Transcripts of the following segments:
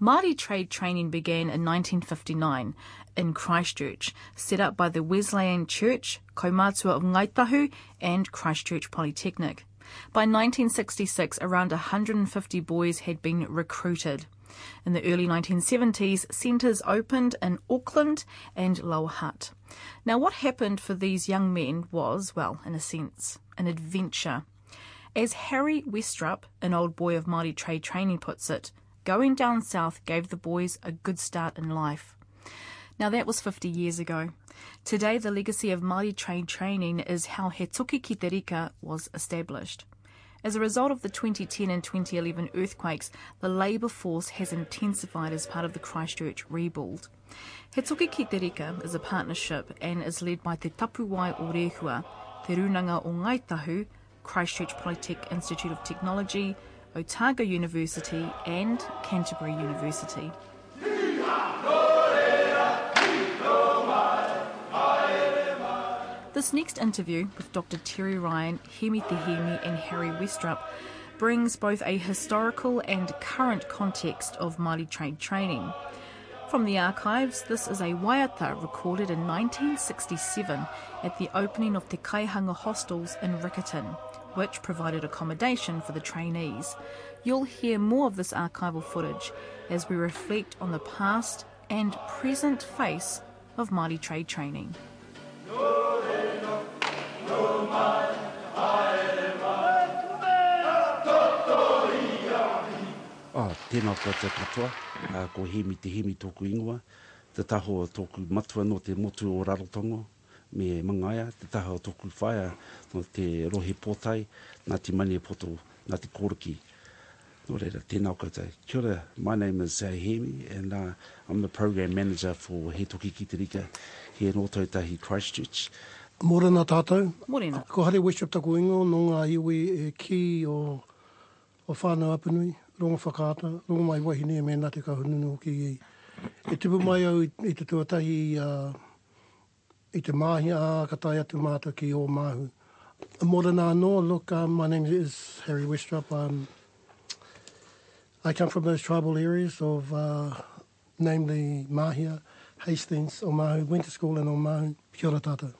Māori trade training began in 1959 in Christchurch, set up by the Wesleyan Church, Kaumātua of Ngaitahu and Christchurch Polytechnic. By 1966, around 150 boys had been recruited. In the early 1970s, centres opened in Auckland and Lower Hutt. Now, what happened for these young men was, well, in a sense, an adventure. As Harry Westrupp, an old boy of Māori trade training, puts it, going down south gave the boys a good start in life. Now, that was 50 years ago. Today, the legacy of Māori trade training is how He Toki Ki Te Rika was established. As a result of the 2010 and 2011 earthquakes, the labour force has intensified as part of the Christchurch rebuild. He Toki Ki Te Rika is a partnership and is led by Te Tapuwai o Rehua, Te Runanga o Ngaitahu, Christchurch Polytech Institute of Technology, Otago University and Canterbury University. This next interview with Dr. Terry Ryan, Hemi Te Hemi, and Harry Westrupp brings both a historical and current context of Māori trade training. From the archives, this is a waiata recorded in 1967 at the opening of Te Kaihanga hostels in Riccarton, which provided accommodation for the trainees. You'll hear more of this archival footage as we reflect on the past and present face of Māori trade training. Oh, tēnā koutou te katoa, uh, ko hemi te hemi tōku ingoa, te taho tōku matua no te motu o Rarotongo, me mangaia, te taho tōku whaia no te rohe pōtai, nā te mani e poto, nā te kōriki. No reira, tēnā koutou. Kia ora, my name is uh, Hemi, and uh, I'm the program manager for He Toki Ki Te Rika here in Otautahi Christchurch. Morena tātou. Morena. Ko hare Wishop taku ingo, no ngā iwi e ki o, o whānau apanui, ronga whakaata, ronga mai wahine e mena te kahununu ki i. E tupu mai au i, i te tuatahi uh, i te mahi a katai atu mātou ki o mahu. Morena no, look, um, my name is Harry Westrup. Um, I come from those tribal areas of, uh, namely Mahia, Hastings, Omahu, went to school in Omahu. Kia ora tātou.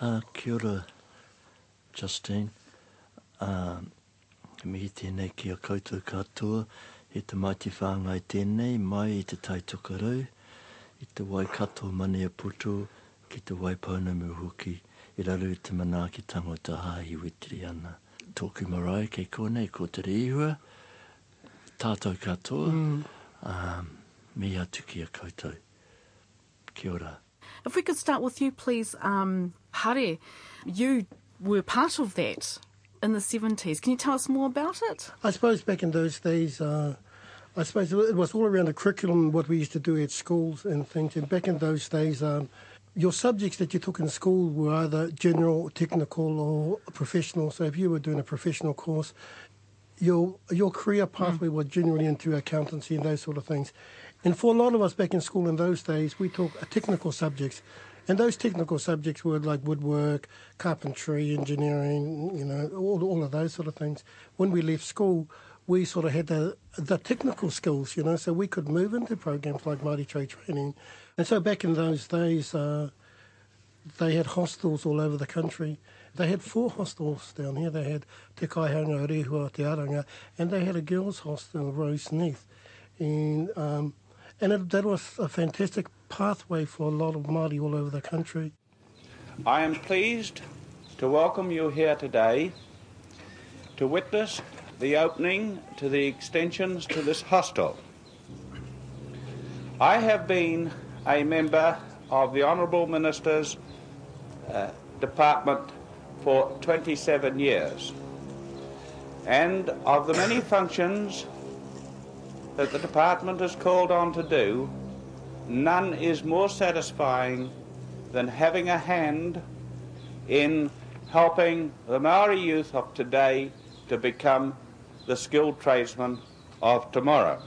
Uh, kia ora, Justine. Uh, mihi tēnei ki a koutou katoa, he te maiti whāngai tēnei, mai i te taitukarau, i te wai kato mani a putu, ki te wai paunamu hoki, i raru i te mana ki tango ta hahi witiri ana. Tōku marae kei kōnei, ko te rehua, tātou katoa, mm. um, mi atu ki a koutou. Kia ora. If we could start with you, please, um, Hare. You were part of that in the 70s. Can you tell us more about it? I suppose back in those days, uh, I suppose it was all around the curriculum, what we used to do at schools and things. And back in those days, um, your subjects that you took in school were either general, technical, or professional. So if you were doing a professional course, your your career hmm. pathway was generally into accountancy and those sort of things. And for a lot of us back in school in those days, we took technical subjects. And those technical subjects were like woodwork, carpentry, engineering, you know, all, all of those sort of things. When we left school, we sort of had the, the technical skills, you know, so we could move into programs like Māori Trade Training. And so back in those days, uh, they had hostels all over the country. They had four hostels down here. They had Te Kaihanga, Rehua, Te Aranga, and they had a girls' hostel, Rose Neath. And, um, and it, that was a fantastic pathway for a lot of Māori all over the country. I am pleased to welcome you here today to witness the opening to the extensions to this hostel. I have been a member of the Honourable Minister's uh, Department for 27 years and of the many functions that the department is called on to do, none is more satisfying than having a hand in helping the Maori youth of today to become the skilled tradesmen of tomorrow.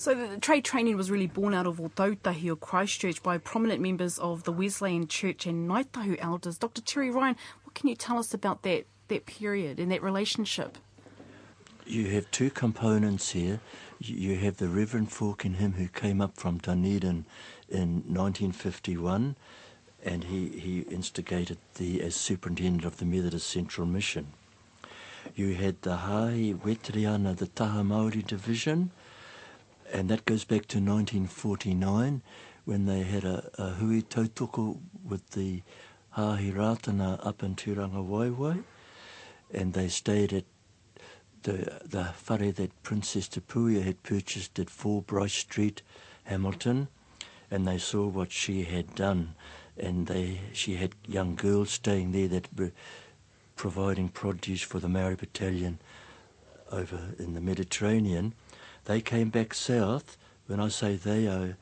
So the, the trade training was really born out of Otautahi or Christchurch by prominent members of the Wesleyan Church and Ngaitahu elders. Dr. Terry Ryan, what can you tell us about that, that period and that relationship? You have two components here. You have the Reverend Falkenham who came up from Dunedin in 1951 and he, he instigated the as superintendent of the Methodist Central Mission. You had the Hahi Weteriana, the Taha Māori division, and that goes back to 1949 when they had a, a hui tautoko with the Hahi Rātana up in Turanga Waiwai, and they stayed at the, the whare that Princess Tapuia had purchased at 4 Bryce Street, Hamilton, and they saw what she had done and they she had young girls staying there that were providing produce for the Maori Battalion over in the Mediterranean. They came back south. When I say they, are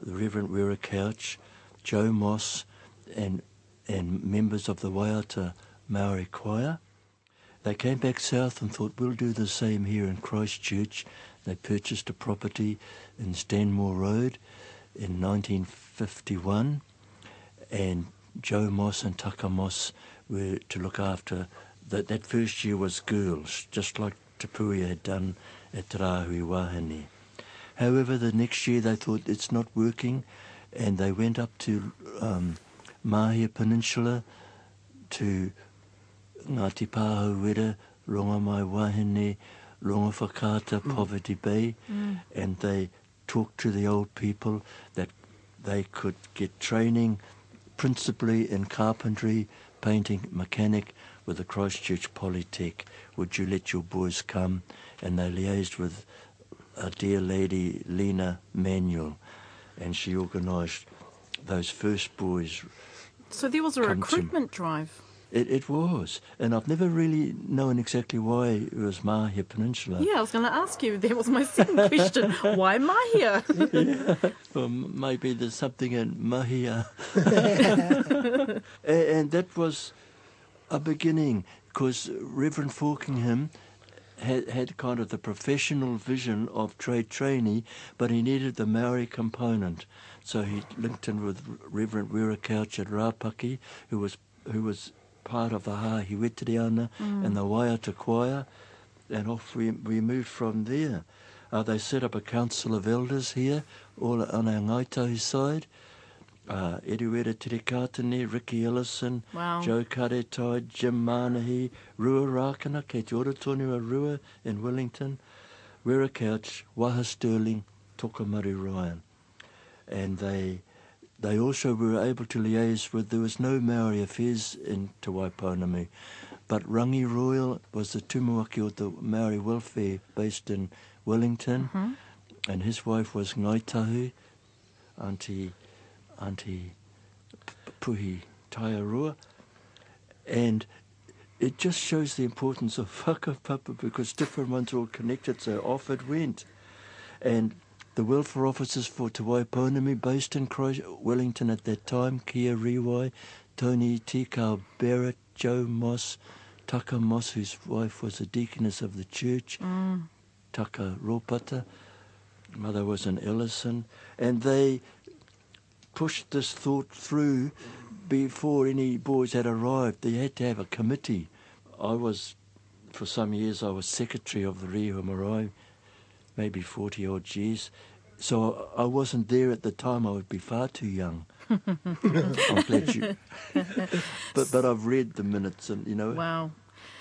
the Reverend Wera Couch, Joe Moss, and and members of the Waiata Maori Choir. They came back south and thought we'll do the same here in Christchurch. They purchased a property in Stanmore Road in 1951 and Joe Moss and Tucker Moss were to look after that. That first year was girls, just like Te Puea had done at Rahui Wahine. However, the next year they thought it's not working, and they went up to um, Mahia Peninsula to Ngāti Pāhau Wera, Ronga Mai Wahine, Ronga Whakata, mm. Poverty Bay, mm. and they talked to the old people that they could get training principally in carpentry, painting, mechanic with the Christchurch Polytech. Would you let your boys come? And they liaised with a dear lady, Lena Manuel, and she organised those first boys. So there was a recruitment drive. It, it was, and I've never really known exactly why it was Mahia Peninsula. Yeah, I was going to ask you. That was my second question. why Mahia? yeah, well, maybe there's something in Mahia, and, and that was a beginning because Reverend Falkingham had, had kind of the professional vision of trade trainee, but he needed the Maori component. So he linked in with Reverend Wera Couch at Rapaki, who was who was part of the Hahi Weteriana mm. and the Waiata Choir, and off we, we moved from there. Uh, they set up a council of elders here, all on our Ngaitahu side. Uh, Eruera Tirikatene, Ricky Ellison, wow. Joe Karetai, Jim Manahi, Rua Rakana, Kate Orotonua Rua in Wellington, Wera Couch, Waha Sterling, Tokamari Ryan. And they they also were able to liaise with, there was no Maori affairs in Te Waipounami, but Rangi Royal was the tumuaki of the Maori welfare based in Wellington, mm-hmm. and his wife was Ngaitahu, Auntie, Auntie Puhi Taiarua, and it just shows the importance of whakapapa because different ones are all connected, so off it went. And the welfare officers for Te Waipounami based in Christ- Wellington at that time, Kia Riwai, Tony Tikau Barrett, Joe Moss, Tucker Moss, whose wife was a deaconess of the church, mm. Tucker Ropata, mother was an Ellison, and they pushed this thought through before any boys had arrived. They had to have a committee. I was, for some years, I was secretary of the Rehua Marae maybe 40 odd years. So I wasn't there at the time. I would be far too young. I'm glad you. but but I've read the minutes and you know. Wow.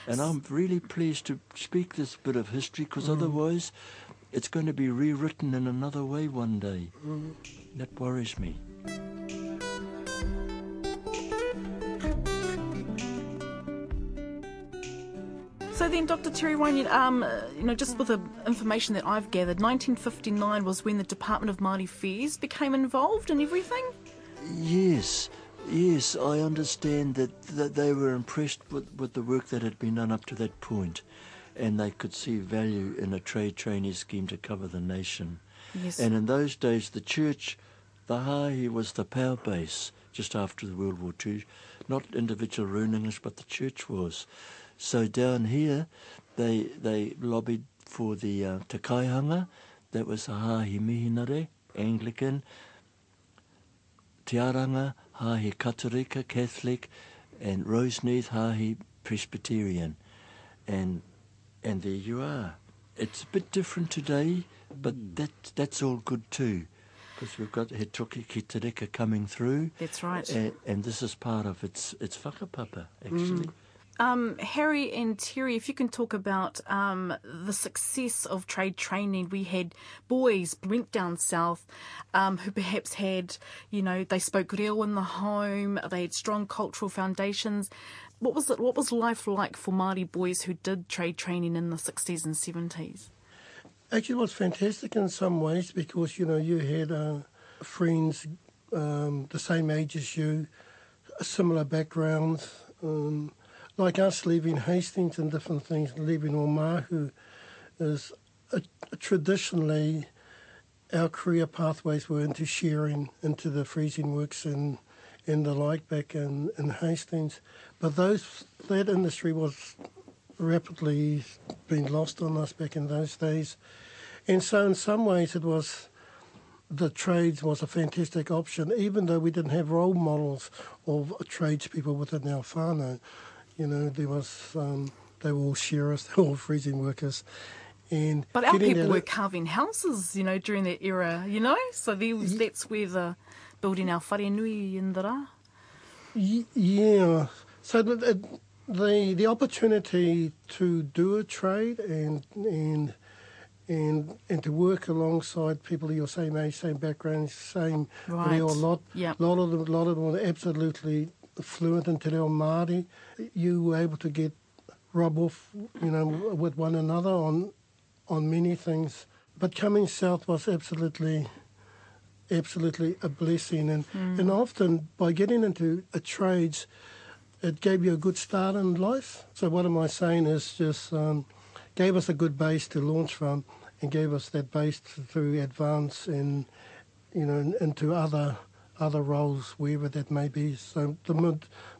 And I'm really pleased to speak this bit of history because mm. otherwise, it's going to be rewritten in another way one day. Mm. That worries me. So then, Dr. Terry Ryan, um, you know, just with the information that I've gathered, 1959 was when the Department of Māori Affairs became involved in everything? Yes, yes, I understand that, that they were impressed with, with the work that had been done up to that point and they could see value in a trade trainee scheme to cover the nation. Yes. And in those days, the church, the Hahi was the power base just after the World War II. Not individual English, but the church was. So down here, they they lobbied for the uh, Te Kaihanga, that was the Hahi Mihinare, Anglican, Te Aranga, Hahi Katorika, Catholic, and Roseneath, Hahi Presbyterian. And, and there you are. It's a bit different today But that that's all good too, because we've got He Toki Ki coming through. That's right. And, and this is part of its its whakapapa, actually. Um, Harry and Terry, if you can talk about um, the success of trade training, we had boys went down south um, who perhaps had, you know, they spoke reo in the home, they had strong cultural foundations. What was it? What was life like for Māori boys who did trade training in the sixties and seventies? Actually, it was fantastic in some ways because you know you had uh, friends um, the same age as you, similar backgrounds. Um, like us leaving Hastings and different things, leaving Omahu, is a traditionally our career pathways were into shearing, into the freezing works and and the like back in, in Hastings. But those that industry was rapidly been lost on us back in those days. And so in some ways it was the trades was a fantastic option, even though we didn't have role models of tradespeople within our whānau. You know, there was um, they were all shearers, they were all freezing workers. And But our people were carving houses, you know, during that era, you know? So there was, that's where the building our whare nui in the rā. Yeah. So the, the the opportunity to do a trade and and and and to work alongside people of your same age, same background, same Right. reo, lot Yep. lot of them, lot of them were absolutely fluent in te reo Māori. You were able to get rub off, you know, with one another on on many things. But coming south was absolutely absolutely a blessing and, hmm. and often by getting into a trades it gave you a good start in life. So what am I saying is just um, gave us a good base to launch from and gave us that base to, to advance in you know in- into other other roles wherever that may be. So the ma-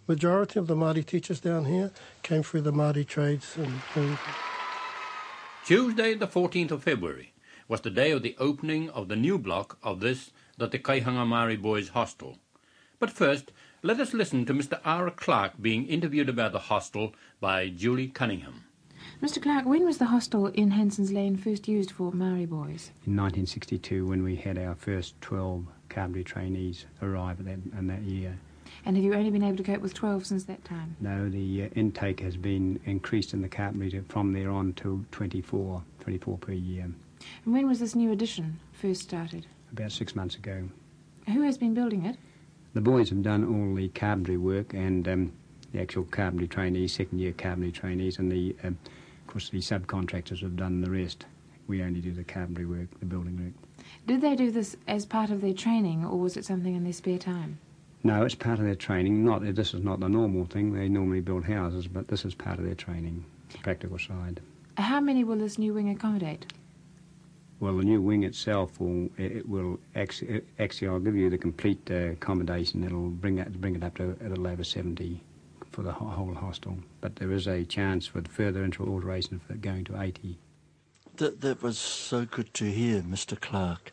majority of the Māori teachers down here came through the Māori trades and, and Tuesday, the 14th of February, was the day of the opening of the new block of this, the Te Kaihanga Māori Boys Hostel. But first, let us listen to Mr. R. Clark being interviewed about the hostel by Julie Cunningham. Mr. Clark, when was the hostel in Hanson's Lane first used for Maori boys? in 1962 when we had our first 12 carpentry trainees arrive that, in that year. And have you only been able to cope with 12 since that time? No, the uh, intake has been increased in the carpentry to, from there on to 24, 24 per year, And when was this new addition first started? about six months ago. Who has been building it? The boys have done all the carpentry work and um, the actual carpentry trainees, second year carpentry trainees, and the, um, of course, the subcontractors have done the rest. We only do the carpentry work, the building work. Did they do this as part of their training or was it something in their spare time? No, it's part of their training. Not this is not the normal thing. They normally build houses, but this is part of their training, the practical side. How many will this new wing accommodate? Well, the new wing itself will it will actually, actually I'll give you the complete uh, accommodation. It'll bring it bring it up to a little over seventy for the whole- hostel. But there is a chance for further alteration for going to eighty. That, that was so good to hear, Mr. Clark.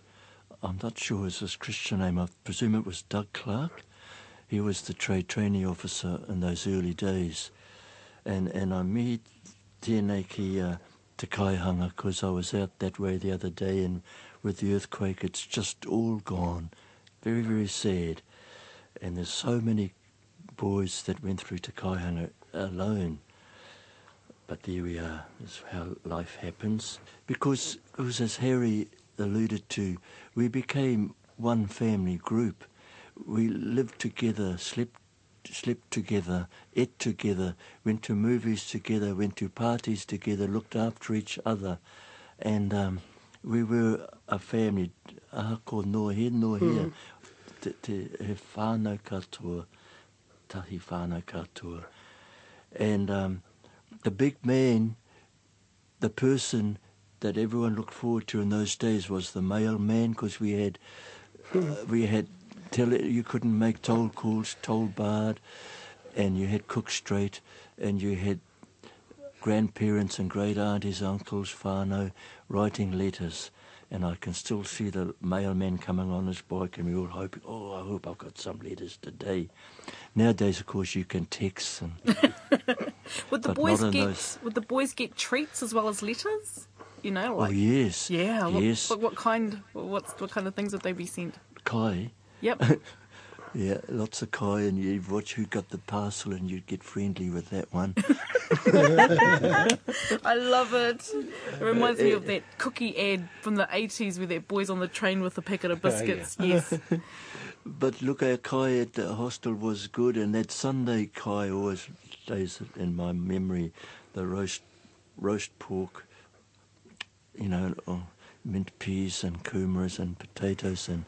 I'm not sure it's his Christian name. I presume it was Doug Clark. He was the trade trainee officer in those early days. And, and I meet tēnei ki uh, Te Kaihanga because I was out that way the other day and with the earthquake it's just all gone. Very, very sad. And there's so many boys that went through Te Kaihanga alone. But there we are. That's how life happens. Because, because as Harry alluded to, we became one family group. We lived together, slept, slept together, ate together, went to movies together, went to parties together, looked after each other. And um, we were a family. Aha ko no he no here. Te, te he whānau katoa, tahi whānau katoa. And um, the big man, the person that everyone looked forward to in those days was the mailman because we had uh, we had tele, you couldn't make toll calls, toll barred, and you had Cook Street, and you had grandparents and great aunties, uncles, whānau writing letters. And I can still see the mailman coming on his bike, and we all hope, oh, I hope I've got some letters today. Nowadays, of course, you can text and Would the boys get those- would the boys get treats as well as letters? You know, Oh, like yes. yeah. What, Yes. What, what kind? What what kind of things would they be sent? Kai. Yep. Yeah, lots of Kai, and you'd watch who got the parcel, and you'd get friendly with that one. I love it. It reminds me of that cookie ad from the 80s where that boy's on the train with a packet of oh, biscuits. Yes. But look, our Kai at the hostel was good, and that Sunday Kai always stays in my memory. The roast, roast pork, you know, oh, mint peas and kumaras and potatoes and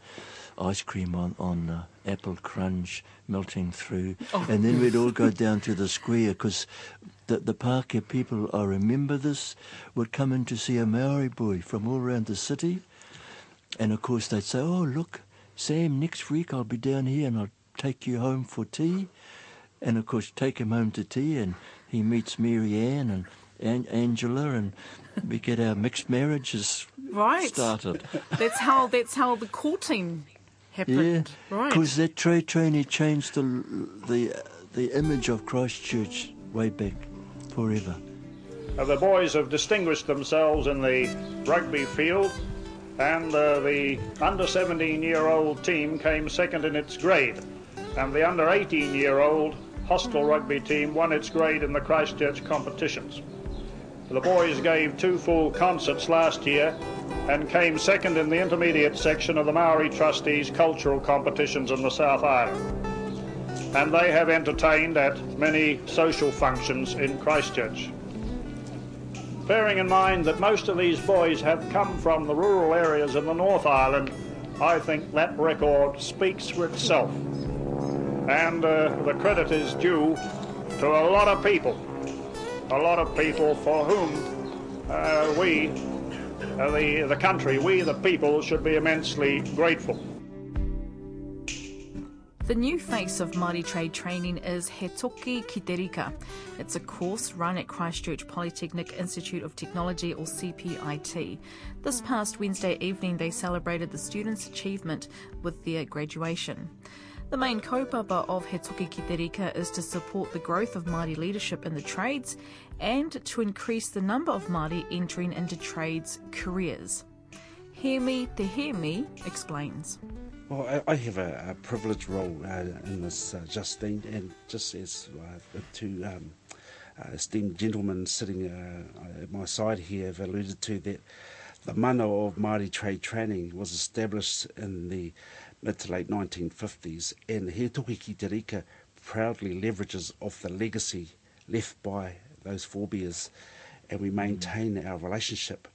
ice cream on on uh, apple crunch melting through, and then we'd all go down to the square because the the Pākehā people, I remember this, would come in to see a Maori boy from all around the city. And of course, they'd say, Oh, look, Sam, next week I'll be down here and I'll take you home for tea. And of course, take him home to tea, and he meets Mary Ann and An- Angela, and we get our mixed marriages Right. started. That's how that's how the courting Yeah. Right. because that trade trainee changed the, the, the image of Christchurch way back forever. Uh, the boys have distinguished themselves in the rugby field, and uh, the under 17 year old team came second in its grade, and the under 18 year old hostel rugby team won its grade in the Christchurch competitions. The boys gave two full concerts last year and came second in the intermediate section of the Maori Trustees cultural competitions in the South Island. And they have entertained at many social functions in Christchurch. Bearing in mind that most of these boys have come from the rural areas in the North Island, I think that record speaks for itself. And uh, the credit is due to a lot of people, a lot of people for whom uh, we, Uh, the, the country, we the people, should be immensely grateful. The new face of Māori trade training is He Toki Ki Te Rika. It's a course run at Christchurch Polytechnic Institute of Technology or CPIT. This past Wednesday evening they celebrated the students' achievement with their graduation. The main kaupapa of He Toki Ki Te Rika is to support the growth of Māori leadership in the trades and to increase the number of Māori entering into trades careers. Hemi Te Hemi explains. Well, I, I have a, a privileged role uh, in this, uh, Justine, and just as uh, the two um, uh, esteemed gentlemen sitting uh, at my side here have alluded to, that the mana of Māori trade training was established in the mid to late 1950s, and He Toki Ki Te proudly leverages off the legacy left by those forebears, and we maintain our relationship.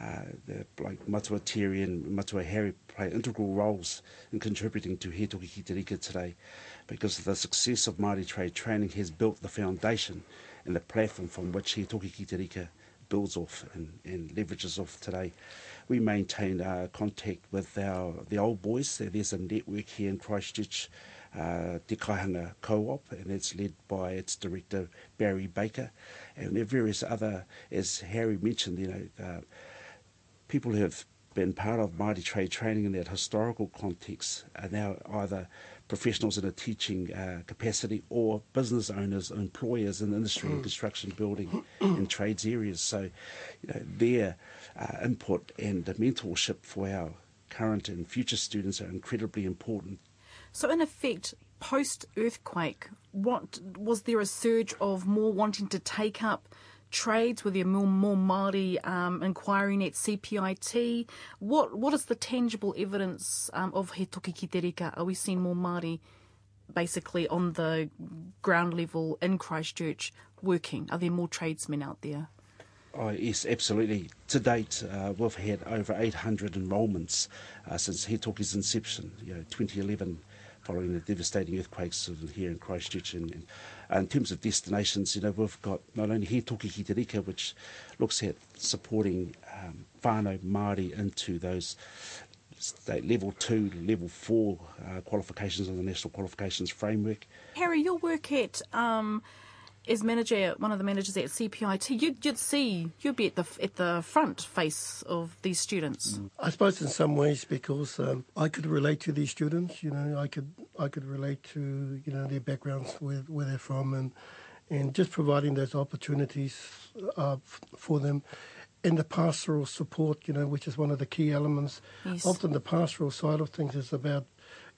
Uh, the, like Matua Terry and Matua Harry play integral roles in contributing to He Toki Ki Te today because the success of Māori trade training has built the foundation and the platform from which He Toki Ki Te Rika builds off and, and leverages off today. We maintain uh, contact with our the old boys. There's a network here in Christchurch, uh, Te Kaihanga Co-op, and it's led by its director Barry Baker, and there are various other, as Harry mentioned, you know, uh, people who have been part of Māori trade training in that historical context are now either professionals in a teaching uh, capacity or business owners, and employers in the industry and construction, building and trades areas. So, you know, their uh, input and the mentorship for our current and future students are incredibly important. So, in effect, post earthquake, what was there a surge of more wanting to take up trades? Were there more, more Māori um, inquiring at CPIT? What What is the tangible evidence um, of He Toki Ki Te Rika? Are we seeing more Māori basically on the ground level in Christchurch working? Are there more tradesmen out there? Oh, yes, absolutely. To date, uh, we've had over 800 enrolments uh, since Hetoki's inception, you know, 2011, following the devastating earthquakes here in Christchurch. And, and uh, in terms of destinations, you know, we've got not only He Toki Ki Te Rika, which looks at supporting um, whānau Māori into those state level two, level four uh, qualifications on the National Qualifications Framework. Harry, your work at um, as manager, one of the managers at CPIT, you'd, you'd see you'd be at the at the front face of these students. I suppose in some ways because um, I could relate to these students. You know, I could I could relate to you know their backgrounds, where where they're from, and and just providing those opportunities uh, for them. and the pastoral support, you know, which is one of the key elements. Yes. Often the pastoral side of things is about,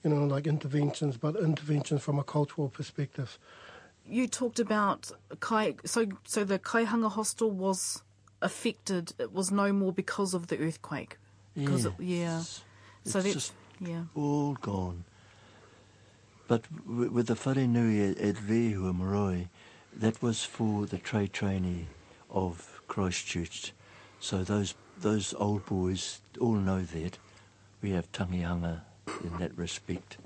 you know, like interventions, but interventions from a cultural perspective. You talked about Kai, so so the Kaihanga hostel was affected. It was no more because of the earthquake. Because it, yeah. It's- So it's that's just yeah. all gone. But w- with the whare nui at, at Rehua Marae, that was for the trade trainee of Christchurch. So those those old boys all know that. We have tangihanga in that respect.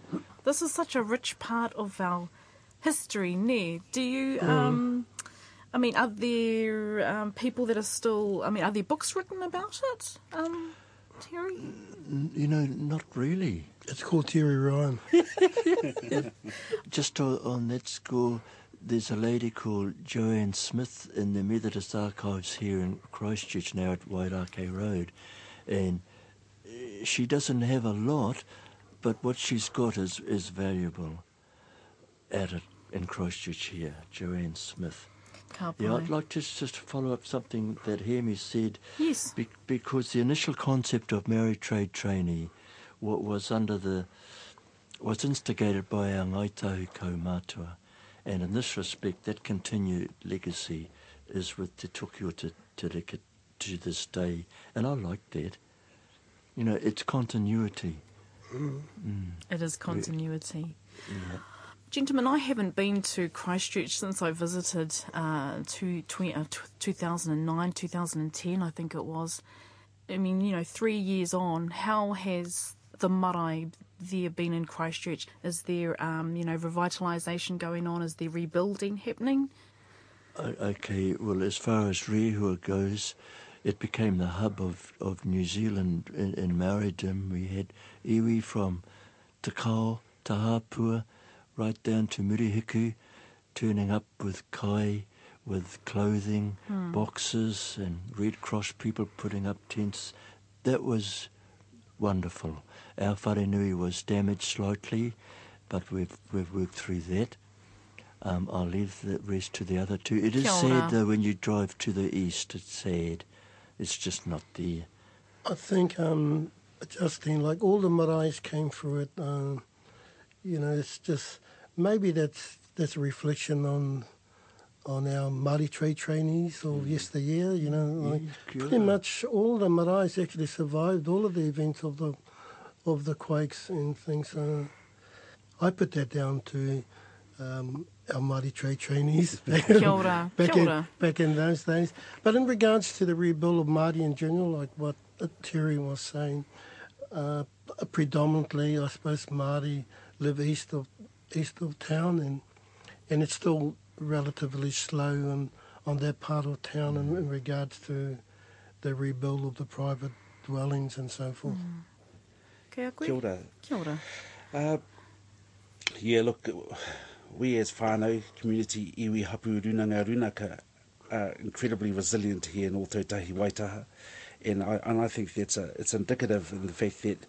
This is such a rich part of our history, ne? Do you, Mm. um, I mean, are there um, people that are still, I mean, are there books written about it, um, Terry? You know, not really. It's called Terry Ryan. Just on that score, there's a lady called Joanne Smith in the Methodist Archives here in Christchurch now at Wairakei Road. And uh, she doesn't have a lot, but what she's got is, is valuable at it in Christchurch here, Joanne Smith. Ka Yeah. I'd like to just follow up something that Hemi said. Yes. Be- because the initial concept of Māori trade trainee wa- was under the was instigated by our Ngaitahu Kaumātua, and in this respect, that continued legacy is with Te Tuki o Te to this day, and I like that. You know, it's continuity. Mm. It is continuity. Yeah. Gentlemen, I haven't been to Christchurch since I visited uh, to, tw- uh, t- 2009, 2010, I think it was. I mean, you know, three years on, how has the marae there been in Christchurch? Is there, um, you know, revitalisation going on? Is there rebuilding happening? Okay, well, as far as Rehua goes, it became the hub of, of New Zealand in, in Māoridom. We had iwi from Te Kao, Te Hapua, right down to Murihiku, turning up with kai, with clothing, boxes, and Red Cross people putting up tents. That was wonderful. Our wharenui was damaged slightly, but we've, we've worked through that. Um, I'll leave the rest to the other two. It is sad though when you drive to the east. It's sad. It's just not there. I think, um, Justine, like all the maraes came through it. Um, you know, it's just maybe that's that's a reflection on on our Māori trade trainees of yesteryear. You know, like pretty much all the maraes actually survived all of the events of the of the quakes and things. Uh, I put that down to um, our Māori trade trainees back, back, in, back in those days. But in regards to the rebuild of Māori in general, like what Terry was saying, uh, predominantly, I suppose, Māori live east of east of town, and and it's still relatively slow on, on that part of town in, in regards to the rebuild of the private dwellings and so forth. Kia koe? Kia ora. Kia ora. Uh, yeah, look, we as whānau community, iwi hapu runanga runaka, are incredibly resilient here in Ōtautahi Waitaha. And I, and I think that's a, it's indicative in the fact that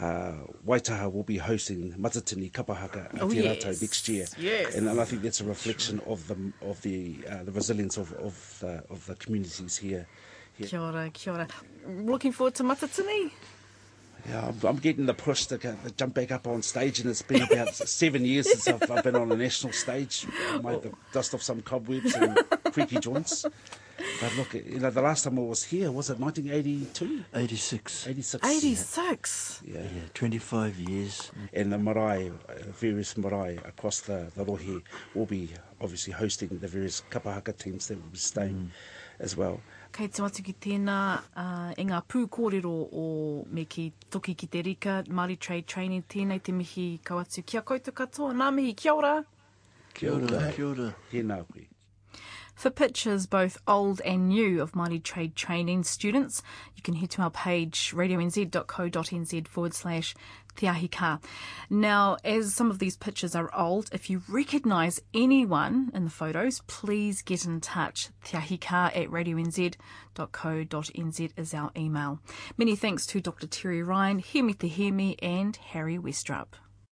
uh, Waitaha will be hosting Matatini Kapahaka at Oh, Te yes. Next year. Yes. And, and I think that's a reflection of the of the uh, the resilience of of the, of the communities here. here. Kia ora, kia ora. Looking forward to Matatini. Yeah, I'm, I'm getting the push to, to jump back up on stage, and it's been about seven years since I've, I've been on a national stage. I might have dust off some cobwebs and creaky joints. But look, you know, the last time I was here was it 1982, 86. 86. 86. Yeah. Yeah, 25 years. And the marae, uh, various marae across the, the rohe will be obviously hosting the various kapahaka teams that will be staying as well. Kei te watu ki tēnā, uh, e ngā pū kōrero o me ki toki ki te rika, Māori Trade Training, tēnei te mihi kawatu. Kia koutou katoa, nā mihi, kia ora. Kia ora, kia ora. Tēnā koe. For pictures, both old and new, of Māori Trade Training students, you can head to our page, radionz.co.nz forward slash Te Ahi Ka. Now, as some of these pictures are old, if you recognise anyone in the photos, please get in touch. Te Ahi Ka at radionz.co.nz is our email. Many thanks to Dr. Terry Ryan, Hemi Te Hemi, and Harry Westrupp.